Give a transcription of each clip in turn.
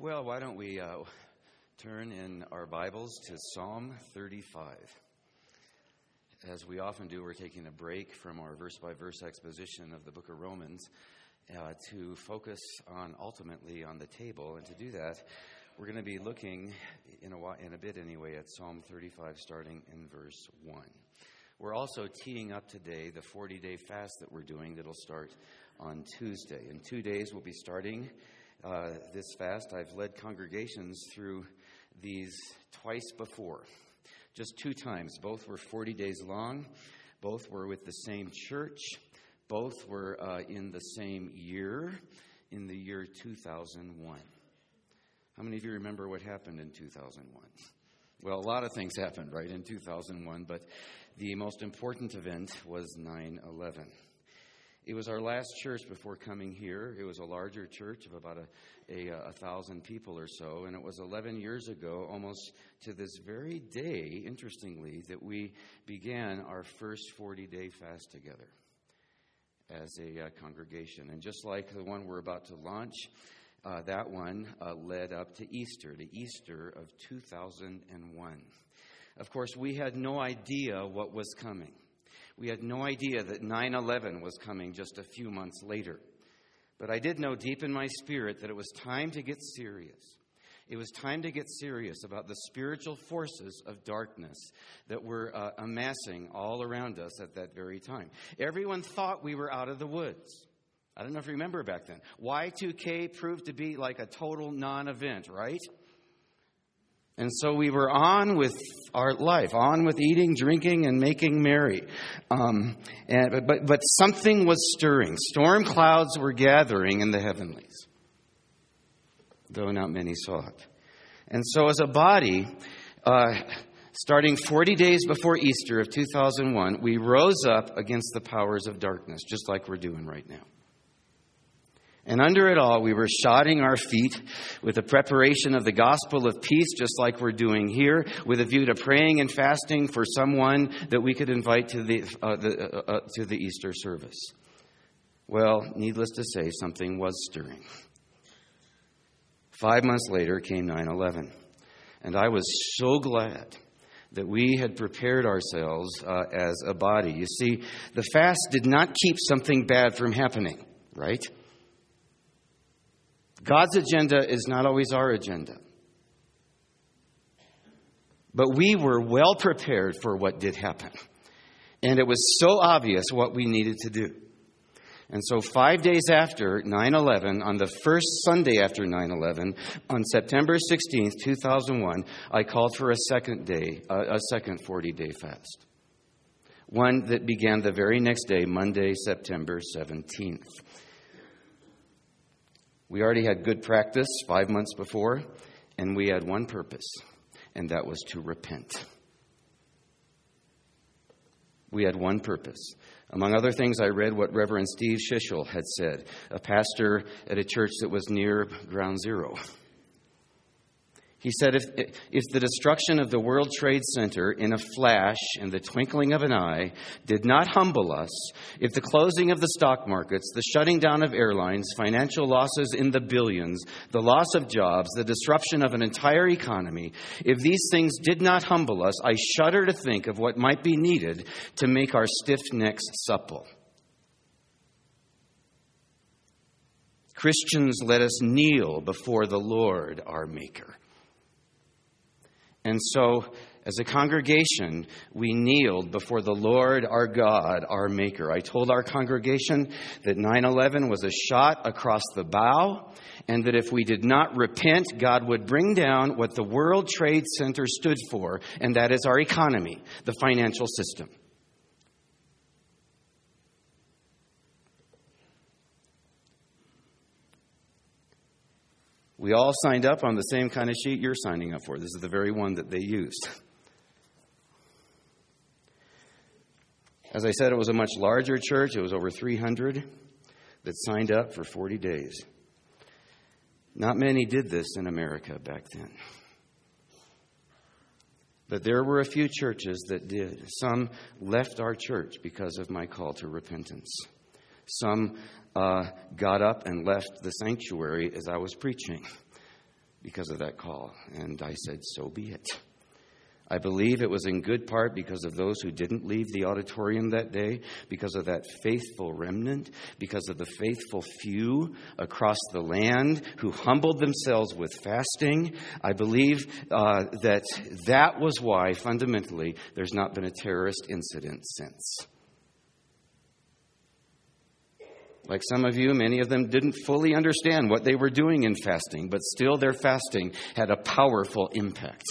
Well, why don't we uh, turn in our Bibles to Psalm 35? As we often do, we're taking a break from our verse by verse exposition of the book of Romans uh, to focus on ultimately on the table. And to do that, we're going to be looking in a, while, in a bit anyway at Psalm 35, starting in verse 1. We're also teeing up today the 40 day fast that we're doing that'll start on Tuesday. In two days, we'll be starting uh, this fast. I've led congregations through these twice before, just two times. Both were 40 days long, both were with the same church, both were uh, in the same year, in the year 2001. How many of you remember what happened in 2001? Well, a lot of things happened, right, in 2001, but the most important event was 9 11. It was our last church before coming here. It was a larger church of about a, a, a, thousand people or so. And it was 11 years ago, almost to this very day, interestingly, that we began our first 40 day fast together as a uh, congregation. And just like the one we're about to launch, uh, that one uh, led up to Easter, to Easter of 2001. Of course, we had no idea what was coming. We had no idea that 9 11 was coming just a few months later. But I did know deep in my spirit that it was time to get serious. It was time to get serious about the spiritual forces of darkness that were uh, amassing all around us at that very time. Everyone thought we were out of the woods. I don't know if you remember back then. Y2K proved to be like a total non event, right? And so we were on with our life, on with eating, drinking, and making merry. Um, and, but, but something was stirring. Storm clouds were gathering in the heavenlies, though not many saw it. And so, as a body, uh, starting 40 days before Easter of 2001, we rose up against the powers of darkness, just like we're doing right now. And under it all, we were shodding our feet with the preparation of the gospel of peace, just like we're doing here, with a view to praying and fasting for someone that we could invite to the, uh, the uh, uh, to the Easter service. Well, needless to say, something was stirring. Five months later came 9 11. And I was so glad that we had prepared ourselves uh, as a body. You see, the fast did not keep something bad from happening, right? God's agenda is not always our agenda. But we were well prepared for what did happen. And it was so obvious what we needed to do. And so, five days after 9 11, on the first Sunday after 9 11, on September 16th, 2001, I called for a second day, a second 40 day fast. One that began the very next day, Monday, September 17th. We already had good practice five months before, and we had one purpose, and that was to repent. We had one purpose. Among other things, I read what Reverend Steve Shishel had said, a pastor at a church that was near ground zero. He said, if, if the destruction of the World Trade Center in a flash, in the twinkling of an eye, did not humble us, if the closing of the stock markets, the shutting down of airlines, financial losses in the billions, the loss of jobs, the disruption of an entire economy, if these things did not humble us, I shudder to think of what might be needed to make our stiff necks supple. Christians, let us kneel before the Lord our Maker. And so, as a congregation, we kneeled before the Lord our God, our Maker. I told our congregation that 9 11 was a shot across the bow, and that if we did not repent, God would bring down what the World Trade Center stood for, and that is our economy, the financial system. We all signed up on the same kind of sheet you're signing up for. This is the very one that they used. As I said, it was a much larger church. It was over 300 that signed up for 40 days. Not many did this in America back then. But there were a few churches that did. Some left our church because of my call to repentance. Some uh, got up and left the sanctuary as I was preaching. because of that call. And I said, So be it. I believe it was in good part because of those who didn't leave the auditorium that day, because of that faithful remnant, because of the faithful few across the land who humbled themselves with fasting. I believe uh, that that was why, fundamentally, there's not been a terrorist incident since. Like some of you, many of them didn't fully understand what they were doing in fasting, but still their fasting had a powerful impact.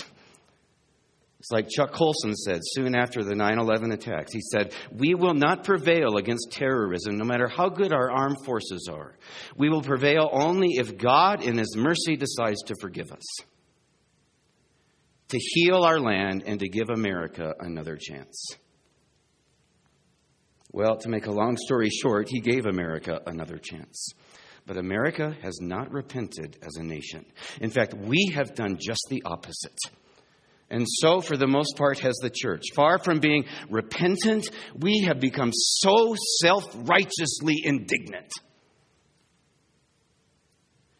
It's like Chuck Colson said soon after the 9 11 attacks. He said, We will not prevail against terrorism no matter how good our armed forces are. We will prevail only if God, in His mercy, decides to forgive us, to heal our land, and to give America another chance. Well, to make a long story short, He gave America another chance. But America has not repented as a nation. In fact, we have done just the opposite. And so, for the most part, has the church. Far from being repentant, we have become so self righteously indignant.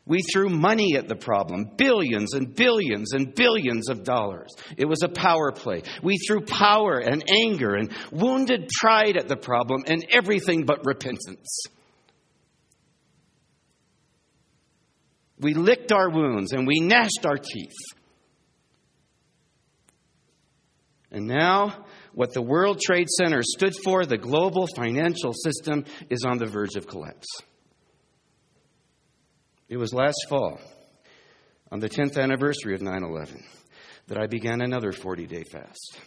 We threw money at the problem, billions and billions and billions of dollars. It was a power play. We threw power and anger and wounded pride at the problem and everything but repentance. We licked our wounds and we gnashed our teeth. And now, what the World Trade Center stood for, the global financial system, is on the verge of collapse. It was last fall, on the 10th anniversary of 9 11, that I began another 40 day fast.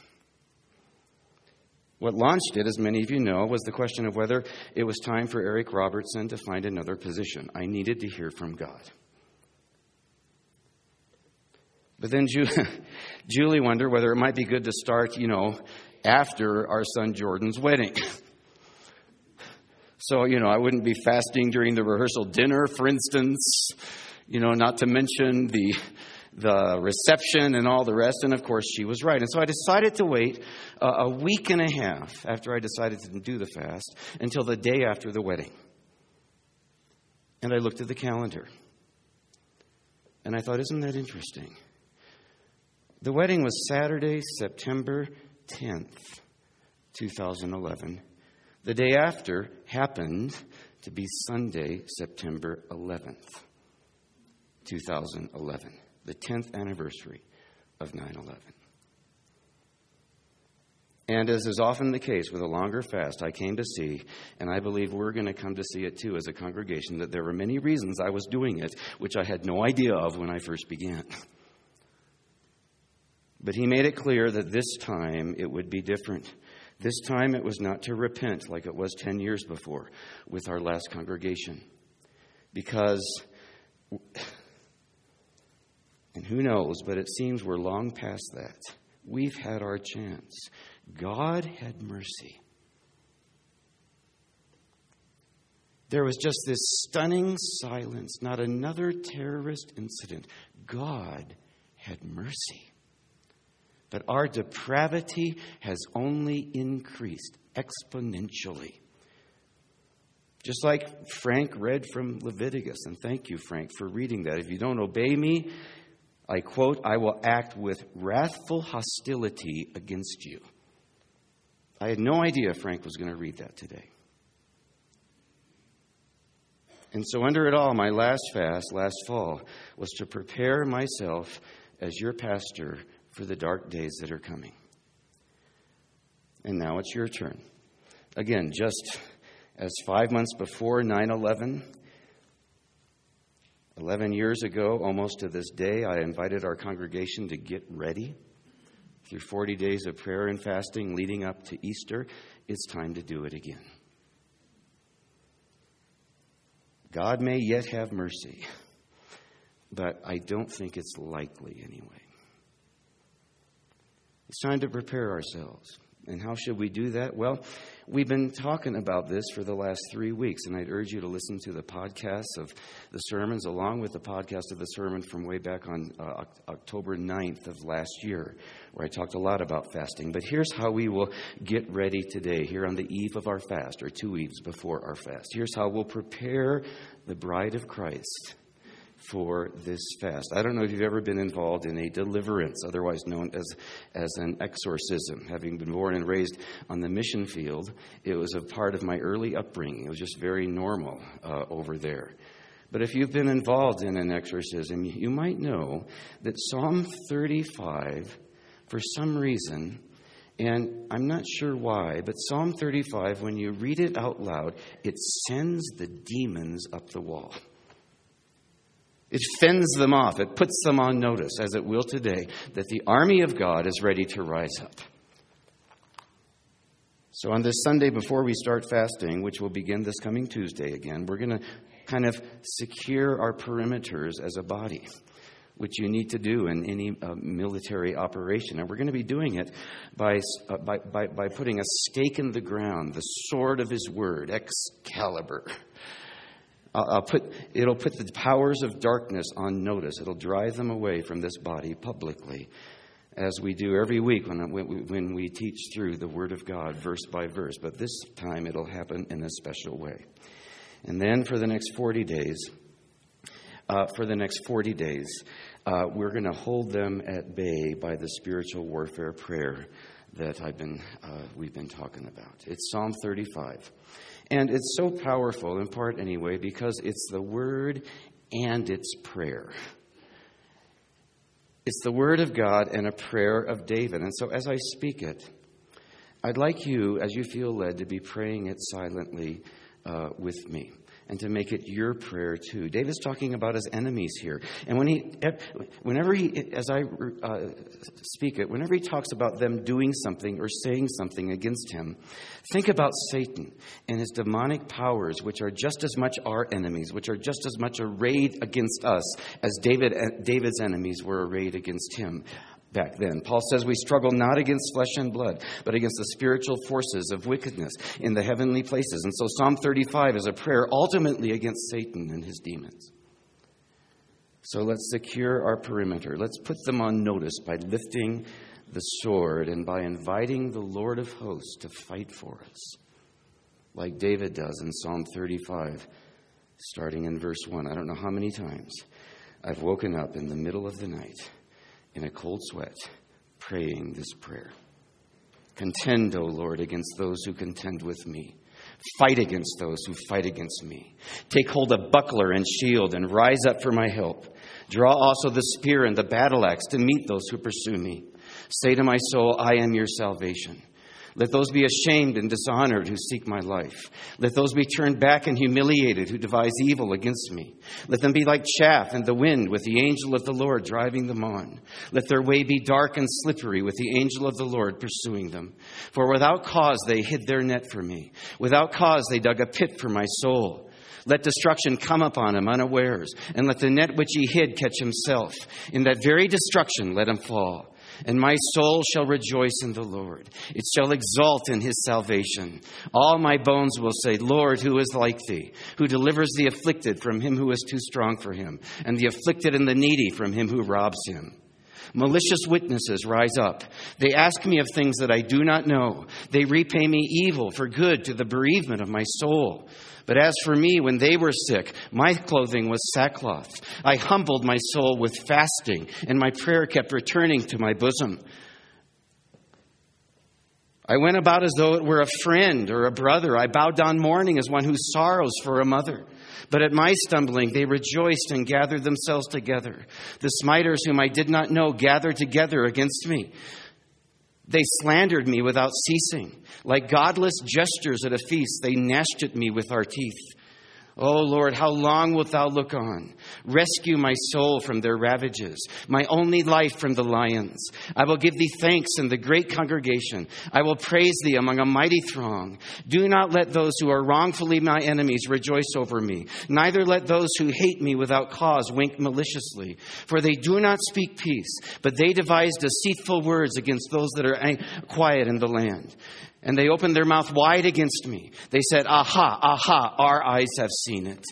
What launched it, as many of you know, was the question of whether it was time for Eric Robertson to find another position. I needed to hear from God. But then Julie wondered whether it might be good to start, you know, after our son Jordan's wedding. So, you know, I wouldn't be fasting during the rehearsal dinner, for instance, you know, not to mention the the reception and all the rest. And of course, she was right. And so I decided to wait uh, a week and a half after I decided to do the fast until the day after the wedding. And I looked at the calendar. And I thought, isn't that interesting? The wedding was Saturday, September 10th, 2011. The day after happened to be Sunday, September 11th, 2011, the 10th anniversary of 9 11. And as is often the case with a longer fast, I came to see, and I believe we're going to come to see it too as a congregation, that there were many reasons I was doing it, which I had no idea of when I first began. But he made it clear that this time it would be different. This time it was not to repent like it was 10 years before with our last congregation. Because, and who knows, but it seems we're long past that. We've had our chance. God had mercy. There was just this stunning silence, not another terrorist incident. God had mercy. But our depravity has only increased exponentially. Just like Frank read from Leviticus, and thank you, Frank, for reading that. If you don't obey me, I quote, I will act with wrathful hostility against you. I had no idea Frank was going to read that today. And so, under it all, my last fast last fall was to prepare myself as your pastor for the dark days that are coming. And now it's your turn. Again, just as five months before 9 11, 11 years ago, almost to this day, I invited our congregation to get ready. Through 40 days of prayer and fasting leading up to Easter, it's time to do it again. God may yet have mercy, but I don't think it's likely anyway. It's time to prepare ourselves. And how should we do that? Well, we've been talking about this for the last three weeks, and I'd urge you to listen to the podcasts of the sermons along with the podcast of the sermon from way back on uh, October 9th of last year, where I talked a lot about fasting. But here's how we will get ready today, here on the eve of our fast, or two eves before our fast. Here's how we'll prepare the bride of Christ for this fast. I don't know if you've ever been involved in a deliverance, otherwise known as, as an exorcism. Having been born and raised on the mission field, it was a part of my early upbringing. It was just very normal uh, over there. But if you've been involved in an exorcism, you might know that Psalm 35, for some reason, and I'm not sure why, but Psalm 35, when you read it out loud, it sends the demons up the wall. It fends them off. It puts them on notice, as it will today, that the army of God is ready to rise up. So, on this Sunday before we start fasting, which will begin this coming Tuesday again, we're going to kind of secure our perimeters as a body which you need to do in any uh, military operation. And we're going to be doing it by, uh, by, by, by putting a stake in the ground, the sword of his word, Excalibur. I'll put, it'll put the powers of darkness on notice. It'll drive them away from this body publicly, as we do every week when, when we teach through the Word of God, verse by verse. But this time it'll happen in a special way. And then for the next 40 days, uh, for the next 40 days, uh, we're going to hold them at bay by the spiritual warfare prayer that I've been, uh, we've been talking about. It's Psalm 35. And it's so powerful, in part anyway, because it's the word and it's prayer. It's the word of God and a prayer of David. And so as I speak it, I'd like you, as you feel led, to be praying it silently uh, with me and to make it your prayer too. David's talking about his enemies here. And when he, whenever he, as I uh, speak it, whenever he talks about them doing something or saying something against him, think about Satan and his demonic powers, which are just as much our enemies, which are just as much arrayed against us as David, David's enemies were arrayed against him back then. Paul says we struggle not against flesh and blood, but against the spiritual forces of wickedness in the heavenly places. And so Psalm 35 is a prayer ultimately against Satan and his demons. So let's secure our perimeter. Let's put them on notice by lifting the sword and by inviting the Lord of hosts to fight for us, like David does in Psalm 35, starting in verse 1. I don't know how many times I've woken up in the middle of the night in a cold sweat, praying this prayer Contend, O Lord, against those who contend with me. Fight against those who fight against me. Take hold of buckler and shield and rise up for my help. Draw also the spear and the battle axe to meet those who pursue me. Say to my soul, I am your salvation. Let those be ashamed and dishonored who seek my life. Let those be turned back and humiliated who devise evil against me. Let them be like chaff in the wind with the angel of the Lord driving them on. Let their way be dark and slippery with the angel of the Lord pursuing them. For without cause they hid their net for me. Without cause they dug a pit for my soul. Let destruction come upon him unawares, and let the net which he hid catch himself. In that very destruction let him fall and my soul shall rejoice in the Lord. It shall exult in his salvation. All my bones will say, Lord, who is like thee, who delivers the afflicted from him who is too strong for him, and the afflicted and the needy from him who robs him. Malicious witnesses rise up. They ask me of things that I do not know. They repay me evil for good to the bereavement of my soul. But as for me, when they were sick, my clothing was sackcloth. I humbled my soul with fasting, and my prayer kept returning to my bosom. I went about as though it were a friend or a brother. I bowed down mourning as one who sorrows for a mother. But at my stumbling, they rejoiced and gathered themselves together. The smiters whom I did not know gathered together against me. They slandered me without ceasing. Like godless gestures at a feast, they gnashed at me with our teeth. Oh Lord, how long wilt thou look on? Rescue my soul from their ravages, my only life from the lions. I will give thee thanks in the great congregation. I will praise thee among a mighty throng. Do not let those who are wrongfully my enemies rejoice over me, neither let those who hate me without cause wink maliciously. For they do not speak peace, but they devise deceitful words against those that are quiet in the land. And they opened their mouth wide against me. They said, Aha, aha, our eyes have seen it.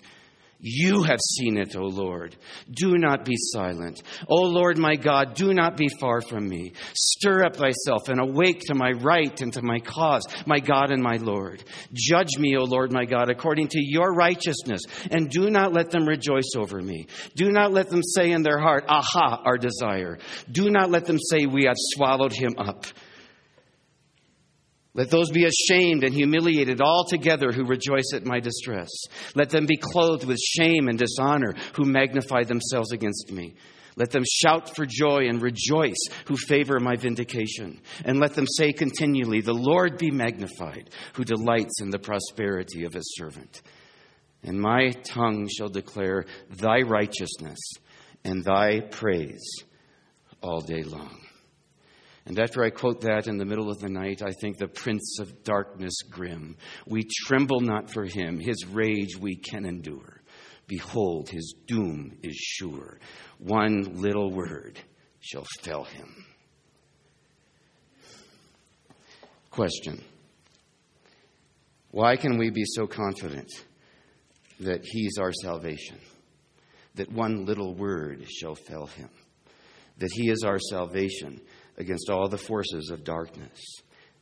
You have seen it, O Lord. Do not be silent. O Lord my God, do not be far from me. Stir up thyself and awake to my right and to my cause, my God and my Lord. Judge me, O Lord my God, according to your righteousness, and do not let them rejoice over me. Do not let them say in their heart, Aha, our desire. Do not let them say, We have swallowed him up. Let those be ashamed and humiliated altogether who rejoice at my distress. Let them be clothed with shame and dishonor who magnify themselves against me. Let them shout for joy and rejoice who favor my vindication. And let them say continually, The Lord be magnified, who delights in the prosperity of his servant. And my tongue shall declare thy righteousness and thy praise all day long. And after I quote that in the middle of the night, I think the Prince of Darkness grim. We tremble not for him, his rage we can endure. Behold, his doom is sure. One little word shall fell him. Question Why can we be so confident that he's our salvation? That one little word shall fell him? That he is our salvation? Against all the forces of darkness?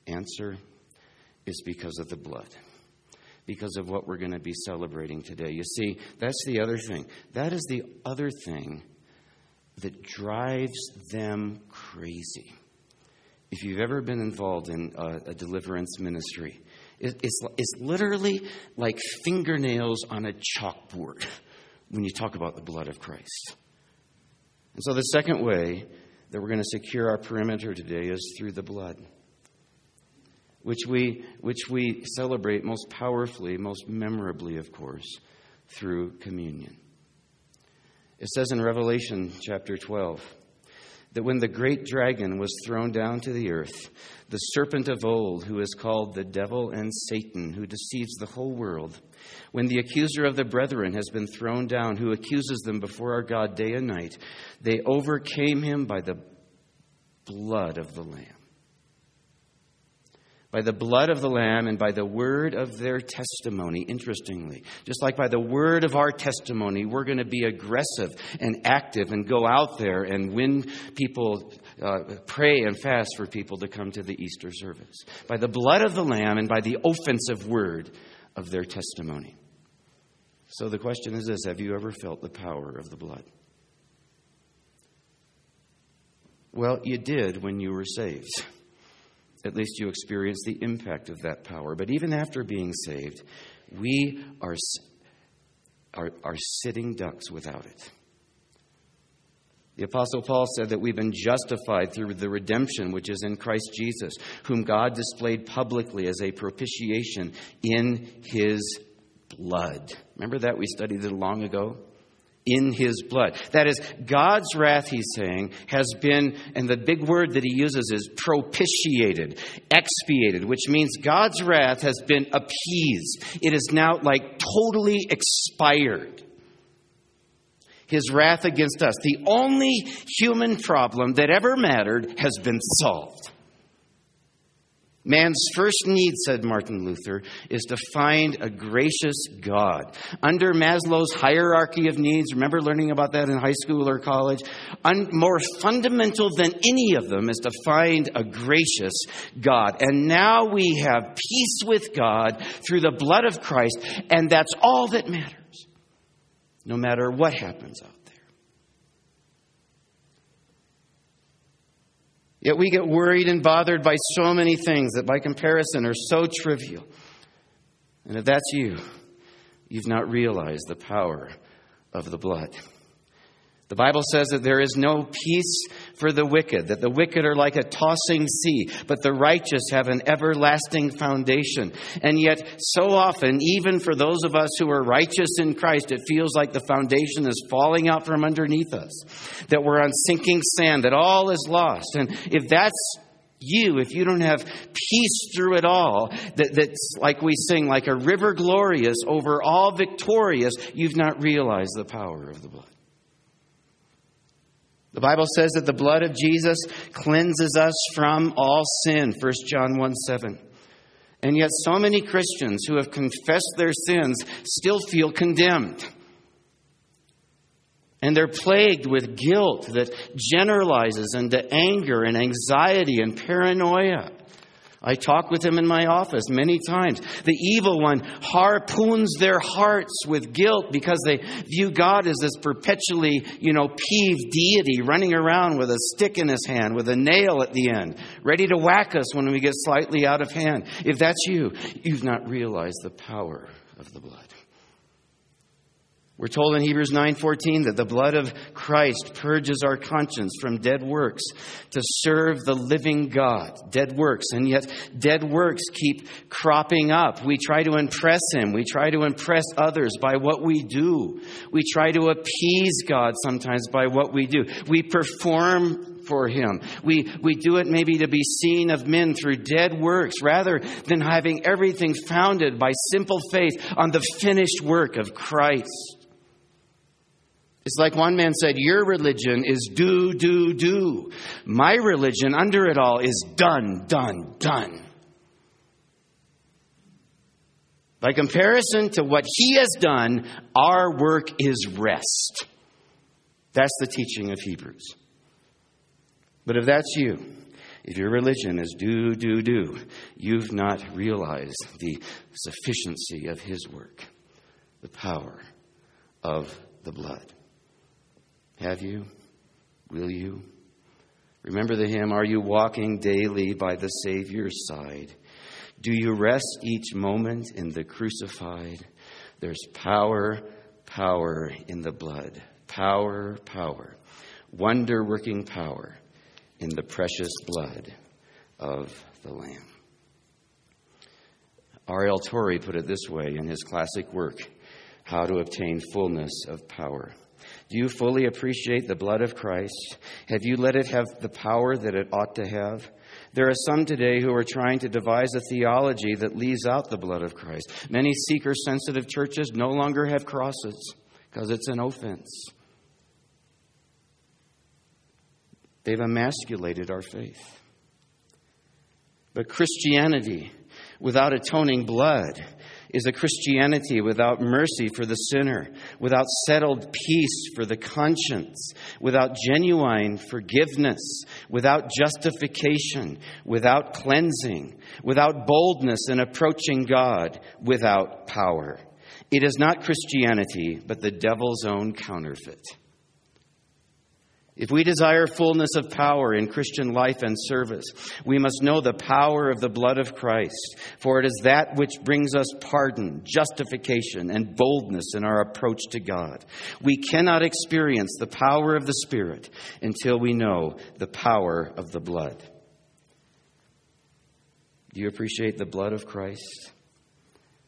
Answer is because of the blood, because of what we're going to be celebrating today. You see, that's the other thing. That is the other thing that drives them crazy. If you've ever been involved in a, a deliverance ministry, it, it's, it's literally like fingernails on a chalkboard when you talk about the blood of Christ. And so, the second way that we're going to secure our perimeter today is through the blood, which we, which we celebrate most powerfully, most memorably, of course, through communion. It says in Revelation chapter 12 that when the great dragon was thrown down to the earth, the serpent of old, who is called the devil and Satan, who deceives the whole world, when the accuser of the brethren has been thrown down, who accuses them before our God day and night, they overcame him by the blood of the Lamb. By the blood of the Lamb and by the word of their testimony, interestingly. Just like by the word of our testimony, we're going to be aggressive and active and go out there and win people, uh, pray and fast for people to come to the Easter service. By the blood of the Lamb and by the offensive word of their testimony. So the question is this Have you ever felt the power of the blood? Well, you did when you were saved. At least you experience the impact of that power. But even after being saved, we are, are, are sitting ducks without it. The Apostle Paul said that we've been justified through the redemption which is in Christ Jesus, whom God displayed publicly as a propitiation in his blood. Remember that? We studied it long ago in his blood. That is, God's wrath, he's saying, has been, and the big word that he uses is propitiated, expiated, which means God's wrath has been appeased. It is now like totally expired. His wrath against us, the only human problem that ever mattered, has been solved. Man's first need, said Martin Luther, is to find a gracious God. Under Maslow's hierarchy of needs, remember learning about that in high school or college? Un- more fundamental than any of them is to find a gracious God. And now we have peace with God through the blood of Christ, and that's all that matters, no matter what happens Yet we get worried and bothered by so many things that by comparison are so trivial. And if that's you, you've not realized the power of the blood. The Bible says that there is no peace for the wicked, that the wicked are like a tossing sea, but the righteous have an everlasting foundation. And yet, so often, even for those of us who are righteous in Christ, it feels like the foundation is falling out from underneath us, that we're on sinking sand, that all is lost. And if that's you, if you don't have peace through it all, that, that's like we sing, like a river glorious over all victorious, you've not realized the power of the blood. The Bible says that the blood of Jesus cleanses us from all sin, 1 John 1 7. And yet, so many Christians who have confessed their sins still feel condemned. And they're plagued with guilt that generalizes into anger and anxiety and paranoia. I talk with him in my office many times. The evil one harpoons their hearts with guilt because they view God as this perpetually, you know, peeved deity running around with a stick in his hand, with a nail at the end, ready to whack us when we get slightly out of hand. If that's you, you've not realized the power of the blood. We're told in Hebrews 9:14 that the blood of Christ purges our conscience from dead works to serve the living God. Dead works, and yet dead works keep cropping up. We try to impress him. We try to impress others by what we do. We try to appease God sometimes by what we do. We perform for him. We, we do it maybe to be seen of men through dead works rather than having everything founded by simple faith on the finished work of Christ. It's like one man said, Your religion is do, do, do. My religion, under it all, is done, done, done. By comparison to what he has done, our work is rest. That's the teaching of Hebrews. But if that's you, if your religion is do, do, do, you've not realized the sufficiency of his work, the power of the blood. Have you? Will you? Remember the hymn, Are you walking daily by the Savior's side? Do you rest each moment in the crucified? There's power, power in the blood. Power, power. Wonder working power in the precious blood of the Lamb. R.L. Torrey put it this way in his classic work, How to Obtain Fullness of Power. Do you fully appreciate the blood of Christ? Have you let it have the power that it ought to have? There are some today who are trying to devise a theology that leaves out the blood of Christ. Many seeker sensitive churches no longer have crosses because it's an offense. They've emasculated our faith. But Christianity without atoning blood is a Christianity without mercy for the sinner, without settled peace for the conscience, without genuine forgiveness, without justification, without cleansing, without boldness in approaching God, without power. It is not Christianity, but the devil's own counterfeit. If we desire fullness of power in Christian life and service, we must know the power of the blood of Christ, for it is that which brings us pardon, justification, and boldness in our approach to God. We cannot experience the power of the Spirit until we know the power of the blood. Do you appreciate the blood of Christ?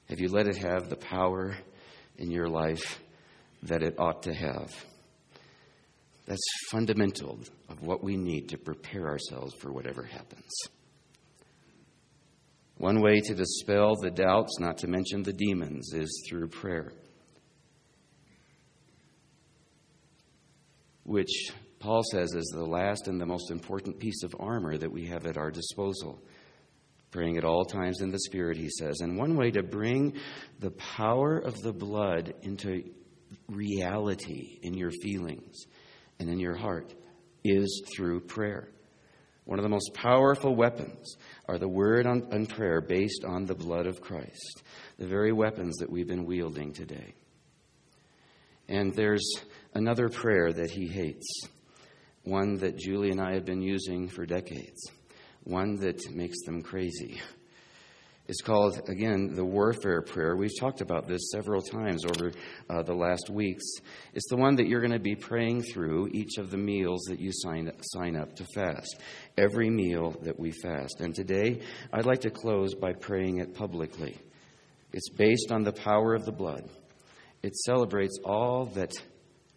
Have you let it have the power in your life that it ought to have? That's fundamental of what we need to prepare ourselves for whatever happens. One way to dispel the doubts, not to mention the demons, is through prayer, which Paul says is the last and the most important piece of armor that we have at our disposal. Praying at all times in the Spirit, he says. And one way to bring the power of the blood into reality in your feelings and in your heart is through prayer. One of the most powerful weapons are the word and prayer based on the blood of Christ, the very weapons that we've been wielding today. And there's another prayer that he hates, one that Julie and I have been using for decades, one that makes them crazy. It's called, again, the warfare prayer. We've talked about this several times over uh, the last weeks. It's the one that you're going to be praying through each of the meals that you sign, sign up to fast, every meal that we fast. And today, I'd like to close by praying it publicly. It's based on the power of the blood, it celebrates all that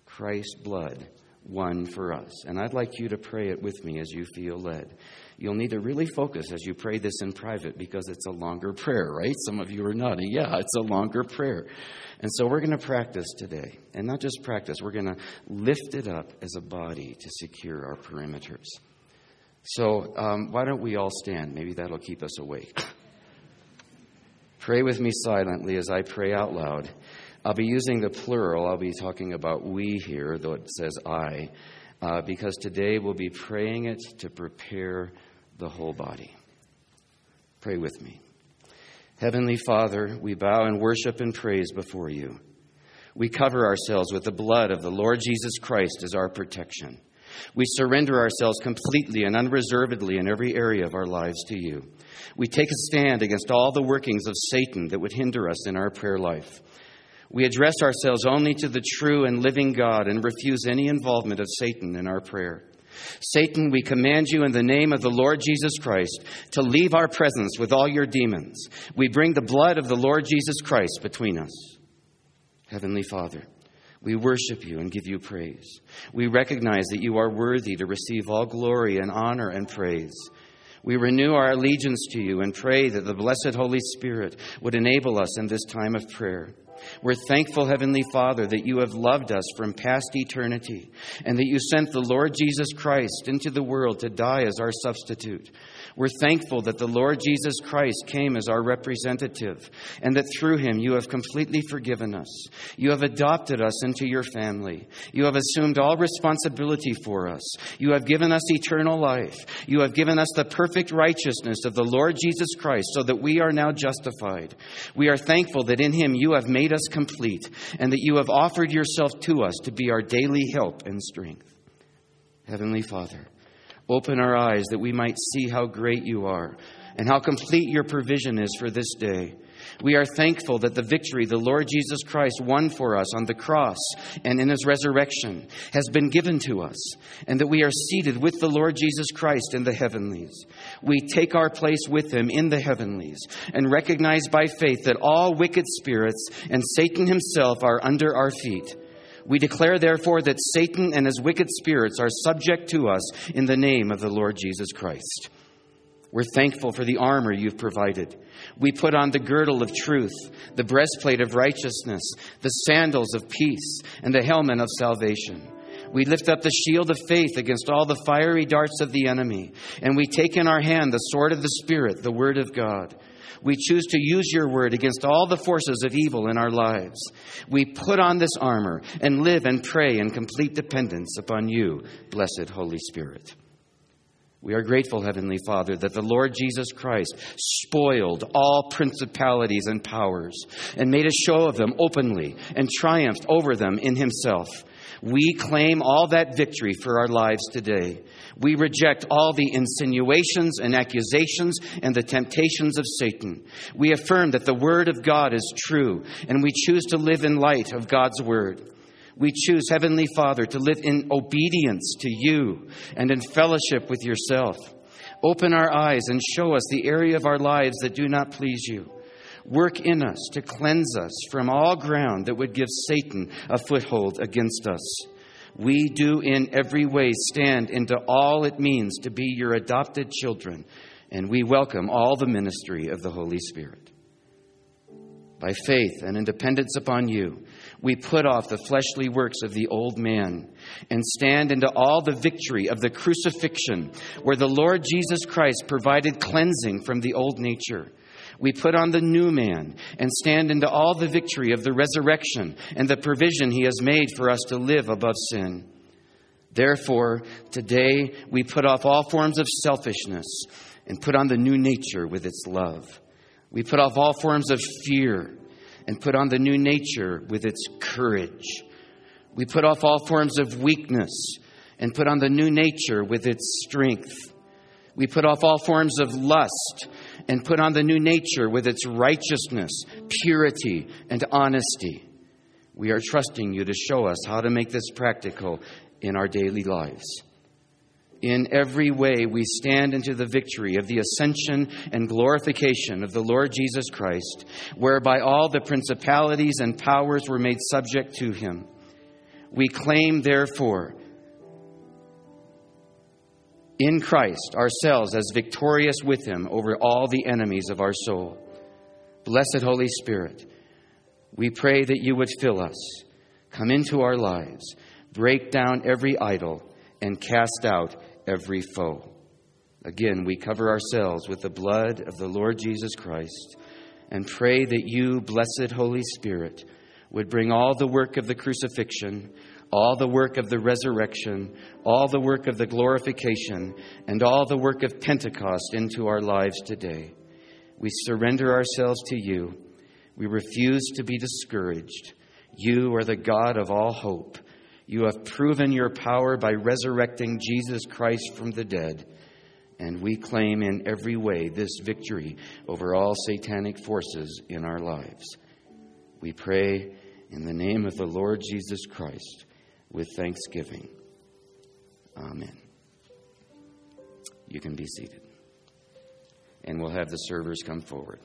Christ's blood won for us. And I'd like you to pray it with me as you feel led. You'll need to really focus as you pray this in private because it's a longer prayer, right? Some of you are nodding. Yeah, it's a longer prayer. And so we're going to practice today. And not just practice, we're going to lift it up as a body to secure our perimeters. So um, why don't we all stand? Maybe that'll keep us awake. pray with me silently as I pray out loud. I'll be using the plural. I'll be talking about we here, though it says I, uh, because today we'll be praying it to prepare the whole body. Pray with me. Heavenly Father, we bow and worship and praise before you. We cover ourselves with the blood of the Lord Jesus Christ as our protection. We surrender ourselves completely and unreservedly in every area of our lives to you. We take a stand against all the workings of Satan that would hinder us in our prayer life. We address ourselves only to the true and living God and refuse any involvement of Satan in our prayer. Satan, we command you in the name of the Lord Jesus Christ to leave our presence with all your demons. We bring the blood of the Lord Jesus Christ between us. Heavenly Father, we worship you and give you praise. We recognize that you are worthy to receive all glory and honor and praise. We renew our allegiance to you and pray that the blessed Holy Spirit would enable us in this time of prayer. We're thankful, Heavenly Father, that you have loved us from past eternity and that you sent the Lord Jesus Christ into the world to die as our substitute. We're thankful that the Lord Jesus Christ came as our representative and that through him you have completely forgiven us. You have adopted us into your family. You have assumed all responsibility for us. You have given us eternal life. You have given us the perfect righteousness of the Lord Jesus Christ so that we are now justified. We are thankful that in him you have made us complete and that you have offered yourself to us to be our daily help and strength. Heavenly Father, Open our eyes that we might see how great you are and how complete your provision is for this day. We are thankful that the victory the Lord Jesus Christ won for us on the cross and in his resurrection has been given to us, and that we are seated with the Lord Jesus Christ in the heavenlies. We take our place with him in the heavenlies and recognize by faith that all wicked spirits and Satan himself are under our feet we declare, therefore, that Satan and his wicked spirits are subject to us in the name of the Lord Jesus Christ. We're thankful for the armor you've provided. We put on the girdle of truth, the breastplate of righteousness, the sandals of peace, and the helmet of salvation. We lift up the shield of faith against all the fiery darts of the enemy, and we take in our hand the sword of the Spirit, the Word of God. We choose to use your word against all the forces of evil in our lives. We put on this armor and live and pray in complete dependence upon you, blessed Holy Spirit. We are grateful, Heavenly Father, that the Lord Jesus Christ spoiled all principalities and powers and made a show of them openly and triumphed over them in Himself. We claim all that victory for our lives today. We reject all the insinuations and accusations and the temptations of Satan. We affirm that the Word of God is true, and we choose to live in light of God's Word. We choose, Heavenly Father, to live in obedience to you and in fellowship with yourself. Open our eyes and show us the area of our lives that do not please you. Work in us to cleanse us from all ground that would give Satan a foothold against us. We do in every way stand into all it means to be your adopted children, and we welcome all the ministry of the Holy Spirit. By faith and in dependence upon you, we put off the fleshly works of the old man and stand into all the victory of the crucifixion, where the Lord Jesus Christ provided cleansing from the old nature we put on the new man and stand into all the victory of the resurrection and the provision he has made for us to live above sin. Therefore, today we put off all forms of selfishness and put on the new nature with its love. We put off all forms of fear and put on the new nature with its courage. We put off all forms of weakness and put on the new nature with its strength. We put off all forms of lust and put on the new nature with its righteousness, purity, and honesty. We are trusting you to show us how to make this practical in our daily lives. In every way, we stand into the victory of the ascension and glorification of the Lord Jesus Christ, whereby all the principalities and powers were made subject to him. We claim, therefore, in Christ ourselves as victorious with Him over all the enemies of our soul. Blessed Holy Spirit, we pray that you would fill us, come into our lives, break down every idol, and cast out every foe. Again, we cover ourselves with the blood of the Lord Jesus Christ and pray that you, blessed Holy Spirit, would bring all the work of the crucifixion, all the work of the resurrection, all the work of the glorification, and all the work of Pentecost into our lives today. We surrender ourselves to you. We refuse to be discouraged. You are the God of all hope. You have proven your power by resurrecting Jesus Christ from the dead. And we claim in every way this victory over all satanic forces in our lives. We pray in the name of the Lord Jesus Christ with thanksgiving. Amen. You can be seated. And we'll have the servers come forward.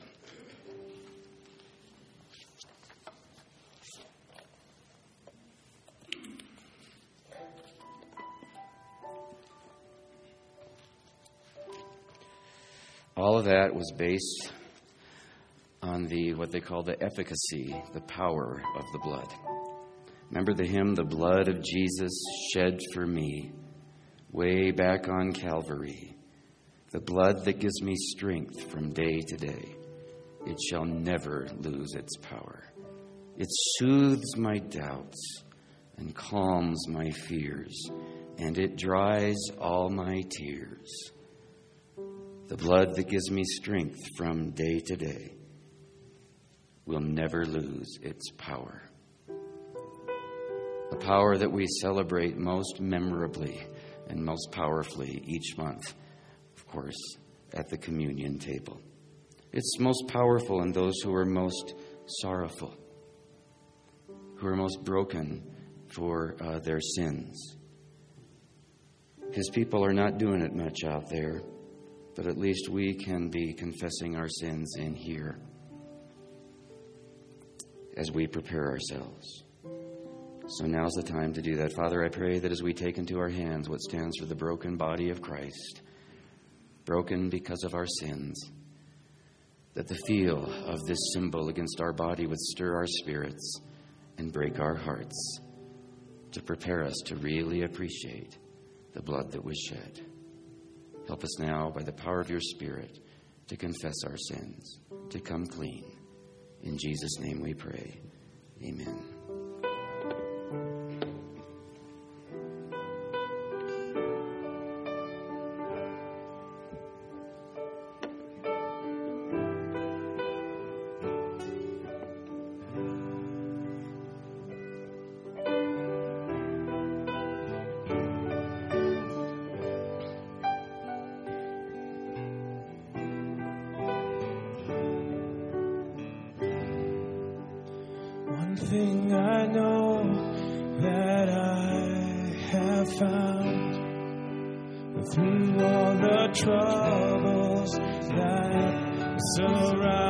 All of that was based on the what they call the efficacy, the power of the blood. Remember the hymn, The Blood of Jesus Shed for Me, way back on Calvary. The blood that gives me strength from day to day. It shall never lose its power. It soothes my doubts and calms my fears, and it dries all my tears the blood that gives me strength from day to day, will never lose its power. The power that we celebrate most memorably and most powerfully each month, of course, at the communion table. It's most powerful in those who are most sorrowful, who are most broken for uh, their sins. His people are not doing it much out there but at least we can be confessing our sins in here as we prepare ourselves. So now's the time to do that. Father, I pray that as we take into our hands what stands for the broken body of Christ, broken because of our sins, that the feel of this symbol against our body would stir our spirits and break our hearts to prepare us to really appreciate the blood that was shed. Help us now, by the power of your Spirit, to confess our sins, to come clean. In Jesus' name we pray. Amen. I know that I have found through all the troubles that surround.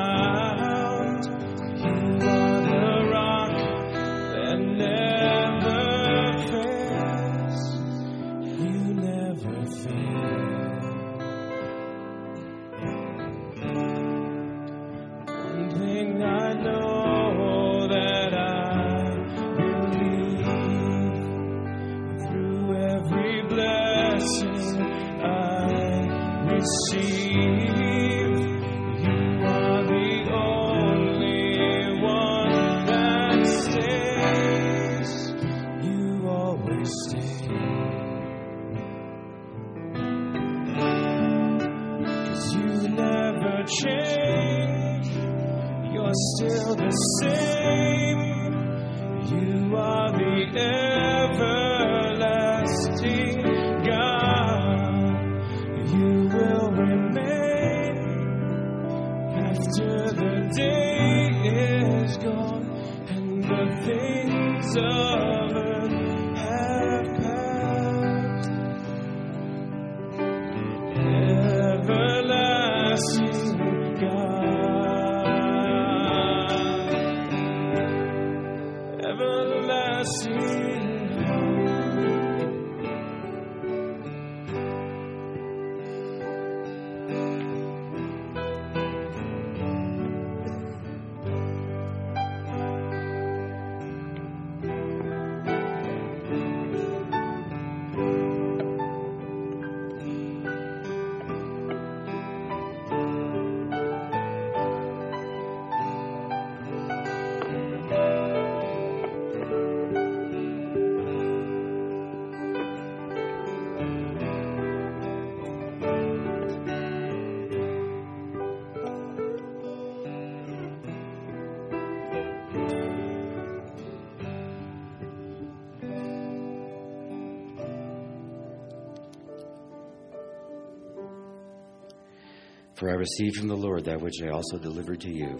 For I received from the Lord that which I also delivered to you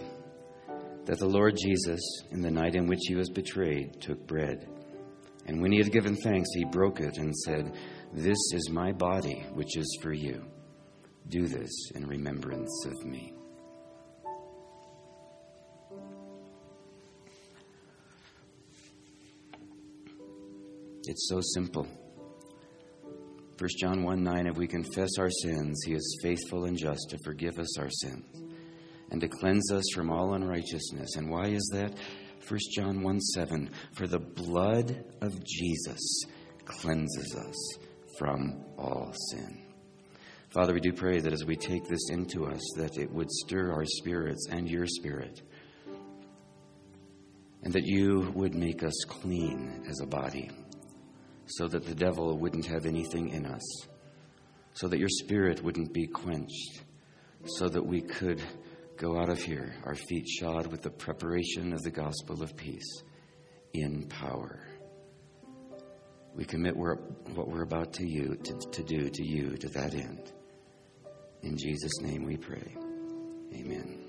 that the Lord Jesus, in the night in which he was betrayed, took bread. And when he had given thanks, he broke it and said, This is my body, which is for you. Do this in remembrance of me. It's so simple. 1 John 1 9, if we confess our sins, he is faithful and just to forgive us our sins and to cleanse us from all unrighteousness. And why is that? 1 John 1 7, for the blood of Jesus cleanses us from all sin. Father, we do pray that as we take this into us, that it would stir our spirits and your spirit, and that you would make us clean as a body, so that the devil wouldn't have anything in us, so that your spirit wouldn't be quenched, so that we could go out of here, our feet shod with the preparation of the gospel of peace in power. We commit what we're about to you to, to do to you to that end. In Jesus' name we pray. Amen.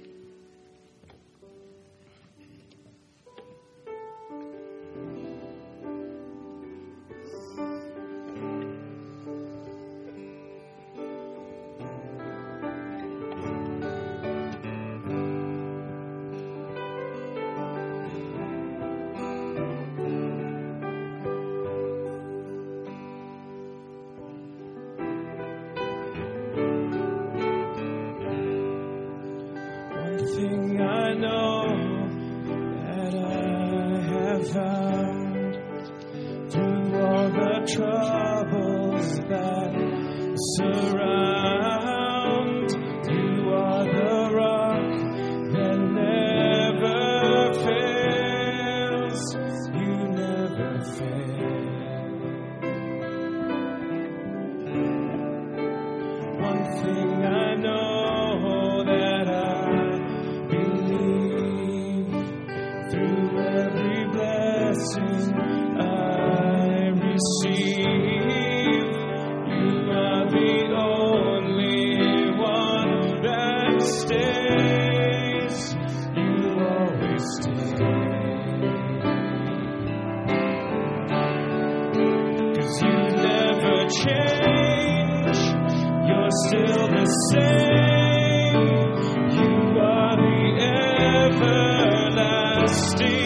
After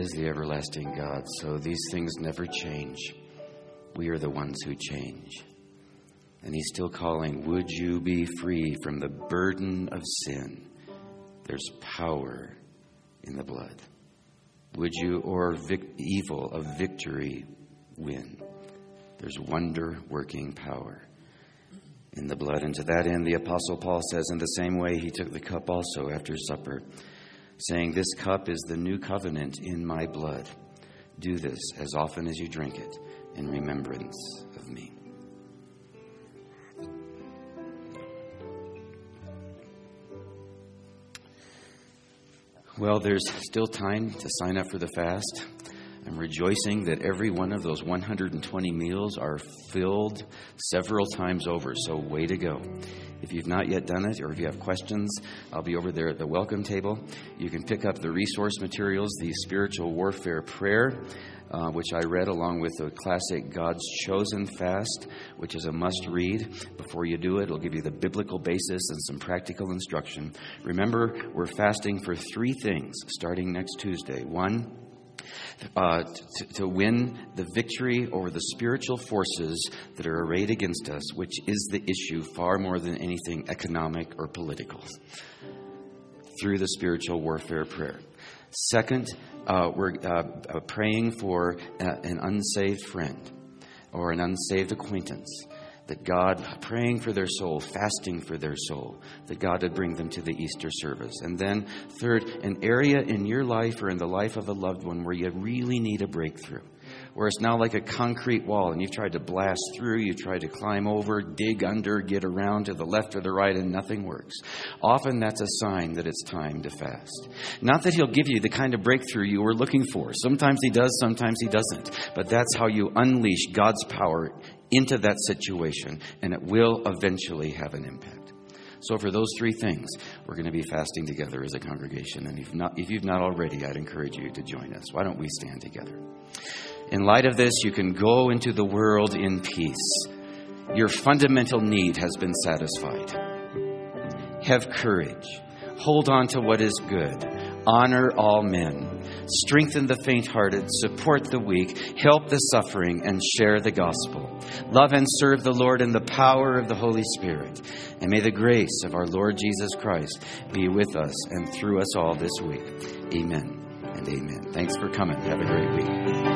is the everlasting God, so these things never change. We are the ones who change. And He's still calling, Would you be free from the burden of sin? There's power in the blood. Would you, or vic- evil of victory, win? There's wonder working power in the blood. And to that end, the Apostle Paul says, In the same way, he took the cup also after supper, saying, This cup is the new covenant in my blood. Do this as often as you drink it in remembrance of me. Well, there's still time to sign up for the fast. I'm rejoicing that every one of those 120 meals are filled several times over, so way to go. If you've not yet done it, or if you have questions, I'll be over there at the welcome table. You can pick up the resource materials, the spiritual warfare prayer, uh, which I read along with the classic God's Chosen Fast, which is a must read before you do it. It'll give you the biblical basis and some practical instruction. Remember, we're fasting for three things starting next Tuesday. One, uh, to, to win the victory over the spiritual forces that are arrayed against us, which is the issue far more than anything economic or political, through the spiritual warfare prayer. Second, uh, we're uh, uh praying for uh, an unsaved friend or an unsaved acquaintance that God, praying for their soul, fasting for their soul, that God would bring them to the Easter service. And then, third, an area in your life or in the life of a loved one where you really need a breakthrough, where it's now like a concrete wall and you've tried to blast through, you've tried to climb over, dig under, get around to the left or the right, and nothing works. Often that's a sign that it's time to fast. Not that He'll give you the kind of breakthrough you were looking for. Sometimes He does, sometimes He doesn't. But that's how you unleash God's power into that situation, and it will eventually have an impact. So, for those three things, we're going to be fasting together as a congregation. And if, not, if you've not already, I'd encourage you to join us. Why don't we stand together? In light of this, you can go into the world in peace. Your fundamental need has been satisfied. Have courage. Hold on to what is good. Honor all men strengthen the faint hearted, support the weak, help the suffering, and share the gospel. Love and serve the Lord in the power of the Holy Spirit. And may the grace of our Lord Jesus Christ be with us and through us all this week. Amen and amen. Thanks for coming. Have a great week.